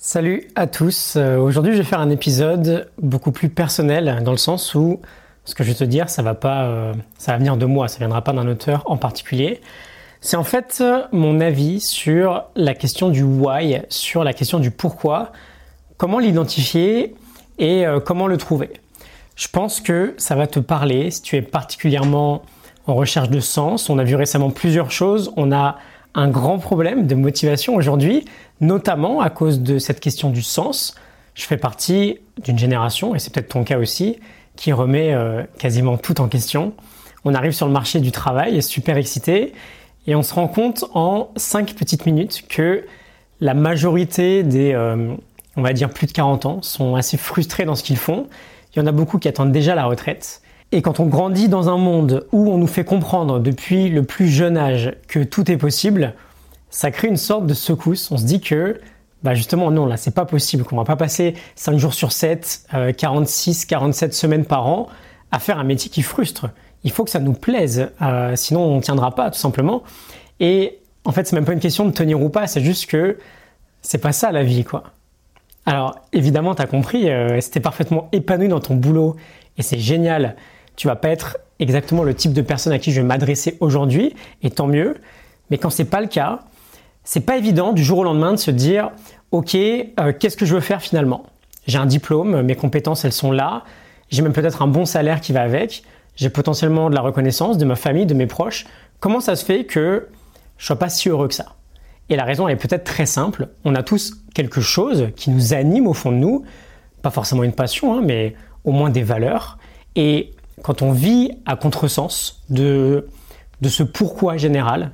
Salut à tous. Euh, Aujourd'hui, je vais faire un épisode beaucoup plus personnel dans le sens où ce que je vais te dire, ça va pas, euh, venir de moi, ça viendra pas d'un auteur en particulier. C'est en fait euh, mon avis sur la question du why, sur la question du pourquoi, comment l'identifier et comment le trouver. Je pense que ça va te parler si tu es particulièrement en recherche de sens. On a vu récemment plusieurs choses. Un grand problème de motivation aujourd'hui, notamment à cause de cette question du sens. Je fais partie d'une génération, et c'est peut-être ton cas aussi, qui remet euh, quasiment tout en question. On arrive sur le marché du travail, super excité, et on se rend compte en 5 petites minutes que la majorité des, euh, on va dire, plus de 40 ans sont assez frustrés dans ce qu'ils font. Il y en a beaucoup qui attendent déjà la retraite. Et quand on grandit dans un monde où on nous fait comprendre depuis le plus jeune âge que tout est possible, ça crée une sorte de secousse. On se dit que, bah justement, non, là, c'est pas possible, qu'on va pas passer 5 jours sur 7, euh, 46, 47 semaines par an à faire un métier qui frustre. Il faut que ça nous plaise, euh, sinon on tiendra pas, tout simplement. Et en fait, c'est même pas une question de tenir ou pas, c'est juste que c'est pas ça la vie, quoi. Alors, évidemment, tu as compris, euh, t'es parfaitement épanoui dans ton boulot et c'est génial, tu vas pas être exactement le type de personne à qui je vais m'adresser aujourd'hui, et tant mieux. Mais quand c'est pas le cas, c'est pas évident du jour au lendemain de se dire, ok, euh, qu'est-ce que je veux faire finalement? J'ai un diplôme, mes compétences elles sont là, j'ai même peut-être un bon salaire qui va avec, j'ai potentiellement de la reconnaissance de ma famille, de mes proches. Comment ça se fait que je sois pas si heureux que ça? Et la raison est peut-être très simple. On a tous quelque chose qui nous anime au fond de nous, pas forcément une passion, hein, mais au moins des valeurs. Et quand on vit à contresens de, de ce pourquoi général,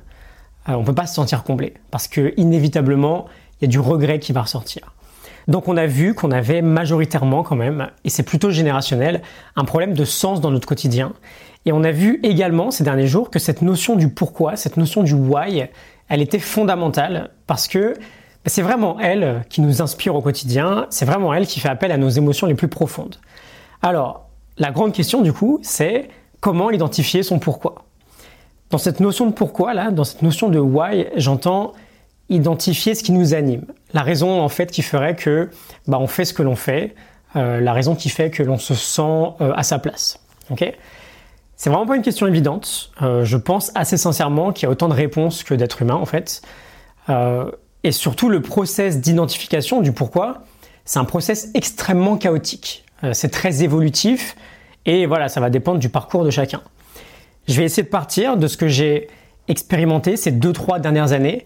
euh, on ne peut pas se sentir complet parce que inévitablement, il y a du regret qui va ressortir. Donc on a vu qu'on avait majoritairement quand même, et c'est plutôt générationnel, un problème de sens dans notre quotidien. Et on a vu également ces derniers jours que cette notion du pourquoi, cette notion du why, elle était fondamentale parce que bah, c'est vraiment elle qui nous inspire au quotidien, c'est vraiment elle qui fait appel à nos émotions les plus profondes. Alors, la grande question du coup, c'est comment identifier son pourquoi. Dans cette notion de pourquoi, là, dans cette notion de why, j'entends identifier ce qui nous anime. La raison en fait qui ferait que bah, on fait ce que l'on fait, euh, la raison qui fait que l'on se sent euh, à sa place. Ok? C'est vraiment pas une question évidente. Euh, je pense assez sincèrement qu'il y a autant de réponses que d'êtres humains en fait. Et surtout le process d'identification du pourquoi, c'est un process extrêmement chaotique. Euh, c'est très évolutif et voilà, ça va dépendre du parcours de chacun. Je vais essayer de partir de ce que j'ai expérimenté ces deux trois dernières années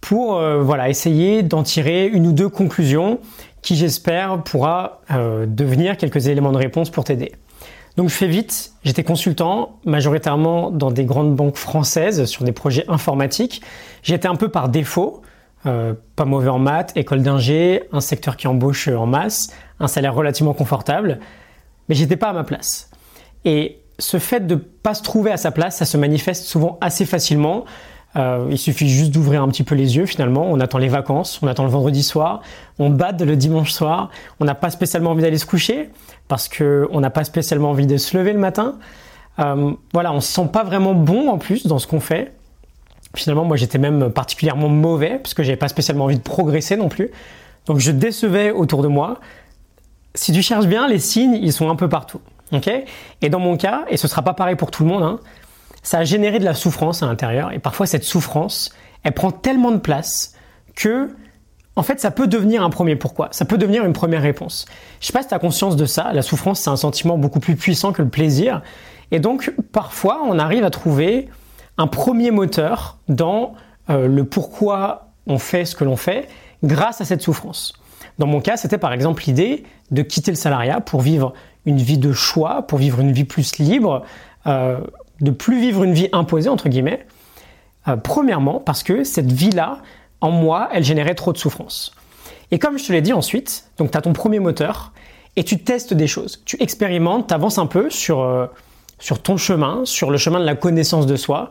pour euh, voilà essayer d'en tirer une ou deux conclusions qui j'espère pourra euh, devenir quelques éléments de réponse pour t'aider. Donc je fais vite, j'étais consultant majoritairement dans des grandes banques françaises sur des projets informatiques. J'étais un peu par défaut, pas mauvais en maths, école d'ingé, un secteur qui embauche en masse, un salaire relativement confortable, mais j'étais pas à ma place. Et ce fait de pas se trouver à sa place, ça se manifeste souvent assez facilement. Euh, il suffit juste d'ouvrir un petit peu les yeux finalement. On attend les vacances, on attend le vendredi soir, on bade le dimanche soir. On n'a pas spécialement envie d'aller se coucher parce qu'on n'a pas spécialement envie de se lever le matin. Euh, voilà, on se sent pas vraiment bon en plus dans ce qu'on fait. Finalement, moi j'étais même particulièrement mauvais parce que j'avais pas spécialement envie de progresser non plus. Donc je décevais autour de moi. Si tu cherches bien, les signes, ils sont un peu partout. et dans mon cas, et ce sera pas pareil pour tout le monde, hein, ça a généré de la souffrance à l'intérieur. Et parfois, cette souffrance, elle prend tellement de place que, en fait, ça peut devenir un premier pourquoi. Ça peut devenir une première réponse. Je sais pas si tu as conscience de ça. La souffrance, c'est un sentiment beaucoup plus puissant que le plaisir. Et donc, parfois, on arrive à trouver un premier moteur dans euh, le pourquoi on fait ce que l'on fait grâce à cette souffrance. Dans mon cas, c'était par exemple l'idée de quitter le salariat pour vivre une vie de choix, pour vivre une vie plus libre, euh, de plus vivre une vie imposée, entre guillemets. Euh, premièrement, parce que cette vie-là, en moi, elle générait trop de souffrance. Et comme je te l'ai dit ensuite, donc tu as ton premier moteur et tu testes des choses. Tu expérimentes, tu avances un peu euh, sur ton chemin, sur le chemin de la connaissance de soi.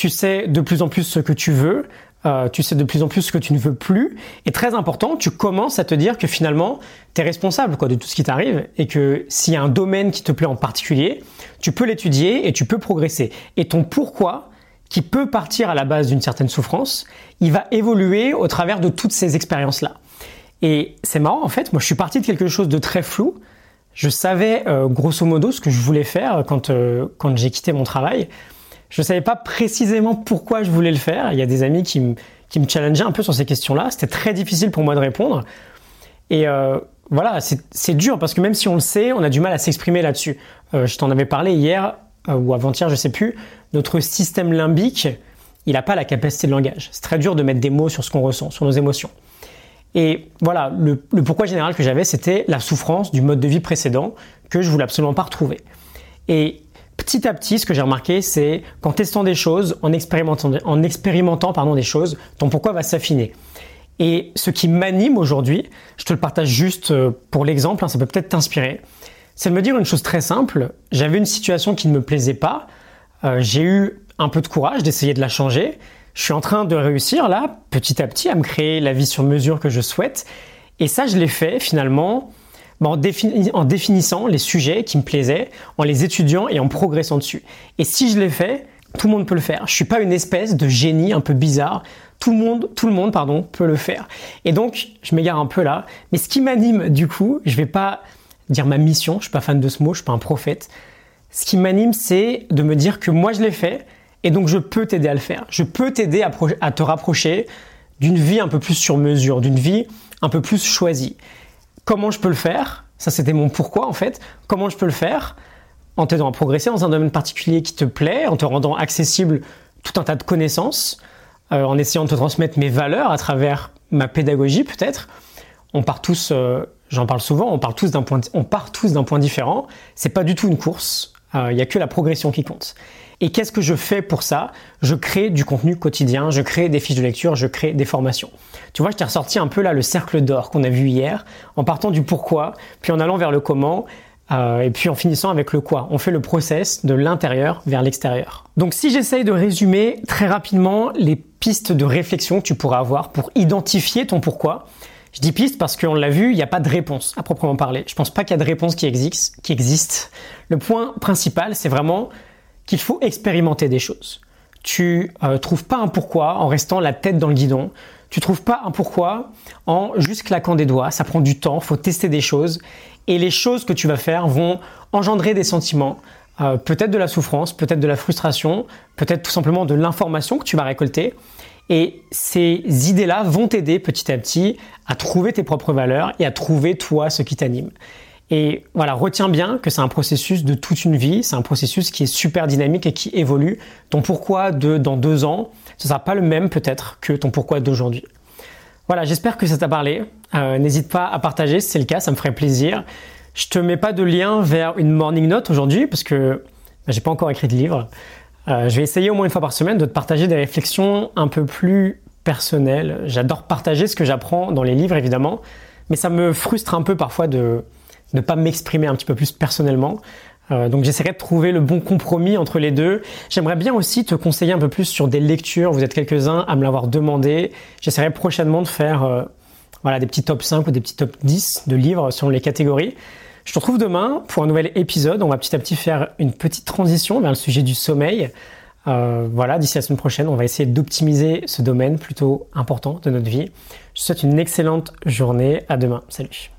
Tu sais de plus en plus ce que tu veux, euh, tu sais de plus en plus ce que tu ne veux plus. Et très important, tu commences à te dire que finalement, tu es responsable de tout ce qui t'arrive et que s'il y a un domaine qui te plaît en particulier, tu peux l'étudier et tu peux progresser. Et ton pourquoi, qui peut partir à la base d'une certaine souffrance, il va évoluer au travers de toutes ces expériences-là. Et c'est marrant, en fait, moi je suis parti de quelque chose de très flou. Je savais euh, grosso modo ce que je voulais faire quand, euh, quand j'ai quitté mon travail. Je ne savais pas précisément pourquoi je voulais le faire. Il y a des amis qui me, qui me challengeaient un peu sur ces questions-là. C'était très difficile pour moi de répondre. Et euh, voilà, c'est dur parce que même si on le sait, on a du mal à s'exprimer là-dessus. je t'en avais parlé hier ou avant-hier, je sais plus. Notre système limbique, il n'a pas la capacité de langage. C'est très dur de mettre des mots sur ce qu'on ressent, sur nos émotions. Et voilà, le, pourquoi général que j'avais, c'était la souffrance du mode de vie précédent que je voulais absolument pas retrouver. Et petit à petit, ce que j'ai remarqué, c'est qu'en testant des choses, en expérimentant, en expérimentant pardon, des choses, ton pourquoi va s'affiner. Et ce qui m'anime aujourd'hui, je te le partage juste euh, pour l'exemple, hein, ça peut peut-être t'inspirer, c'est de me dire une chose très simple. J'avais une situation qui ne me plaisait pas, euh, j'ai eu un peu de courage d'essayer de la changer, je suis en train de réussir là, petit à petit, à me créer la vie sur mesure que je souhaite. Et ça, je l'ai fait finalement en, définissant les sujets qui me plaisaient, en les étudiant et en progressant dessus. Et si je l'ai fait, tout le monde peut le faire. Je suis pas une espèce de génie un peu bizarre. Tout le monde, tout le monde, pardon, peut le faire. Et donc, je m'égare un peu là. Mais ce qui m'anime, du coup, je vais pas dire ma mission. Je suis pas fan de ce mot. Je suis pas un prophète. Ce qui m'anime, c'est de me dire que moi, je l'ai fait et donc je peux t'aider à le faire. Je peux t'aider à, te rapprocher d'une vie un peu plus sur mesure, d'une vie un peu plus choisie. Comment je peux le faire? Ça c'était mon pourquoi en fait. Comment je peux le faire? En t'aidant à progresser dans un domaine particulier qui te plaît, en te rendant accessible tout un tas de connaissances, euh, en essayant de te transmettre mes valeurs à travers ma pédagogie peut-être. On part tous, euh, j'en parle souvent, on part tous d'un point, on part tous d'un point différent. C'est pas du tout une course. Il euh, n'y a que la progression qui compte. Et qu'est-ce que je fais pour ça? Je crée du contenu quotidien, je crée des fiches de lecture, je crée des formations. Tu vois, je t'ai ressorti un peu là le cercle d'or qu'on a vu hier, en partant du pourquoi, puis en allant vers le comment, euh, et puis en finissant avec le quoi. On fait le process de l'intérieur vers l'extérieur. Donc si j'essaye de résumer très rapidement les pistes de réflexion que tu pourras avoir pour identifier ton pourquoi, je dis piste parce qu'on l'a vu, il n'y a pas de réponse à proprement parler. Je pense pas qu'il y a de réponse qui existe. Qui existe. Le point principal, c'est vraiment qu'il faut expérimenter des choses. Tu euh, trouves pas un pourquoi en restant la tête dans le guidon. Tu trouves pas un pourquoi en juste claquant des doigts. Ça prend du temps, faut tester des choses. Et les choses que tu vas faire vont engendrer des sentiments, euh, peut-être de la souffrance, peut-être de la frustration, peut-être tout simplement de l'information que tu vas récolter. Et ces idées-là vont t'aider petit à petit à trouver tes propres valeurs et à trouver toi ce qui t'anime. Et voilà, retiens bien que c'est un processus de toute une vie, c'est un processus qui est super dynamique et qui évolue. Ton pourquoi de dans deux ans, ce sera pas le même peut-être que ton pourquoi d'aujourd'hui. Voilà, j'espère que ça t'a parlé. Euh, n'hésite pas à partager si c'est le cas, ça me ferait plaisir. Je te mets pas de lien vers une morning note aujourd'hui parce que bah, j'ai pas encore écrit de livre. Euh, je vais essayer au moins une fois par semaine de te partager des réflexions un peu plus personnelles. J'adore partager ce que j'apprends dans les livres évidemment, mais ça me frustre un peu parfois de ne pas m'exprimer un petit peu plus personnellement. Euh, donc j'essaierai de trouver le bon compromis entre les deux. J'aimerais bien aussi te conseiller un peu plus sur des lectures. Vous êtes quelques-uns à me l'avoir demandé. J'essaierai prochainement de faire euh, voilà, des petits top 5 ou des petits top 10 de livres selon les catégories. Je te retrouve demain pour un nouvel épisode. On va petit à petit faire une petite transition vers le sujet du sommeil. Euh, voilà, d'ici la semaine prochaine, on va essayer d'optimiser ce domaine plutôt important de notre vie. Je te souhaite une excellente journée. À demain. Salut.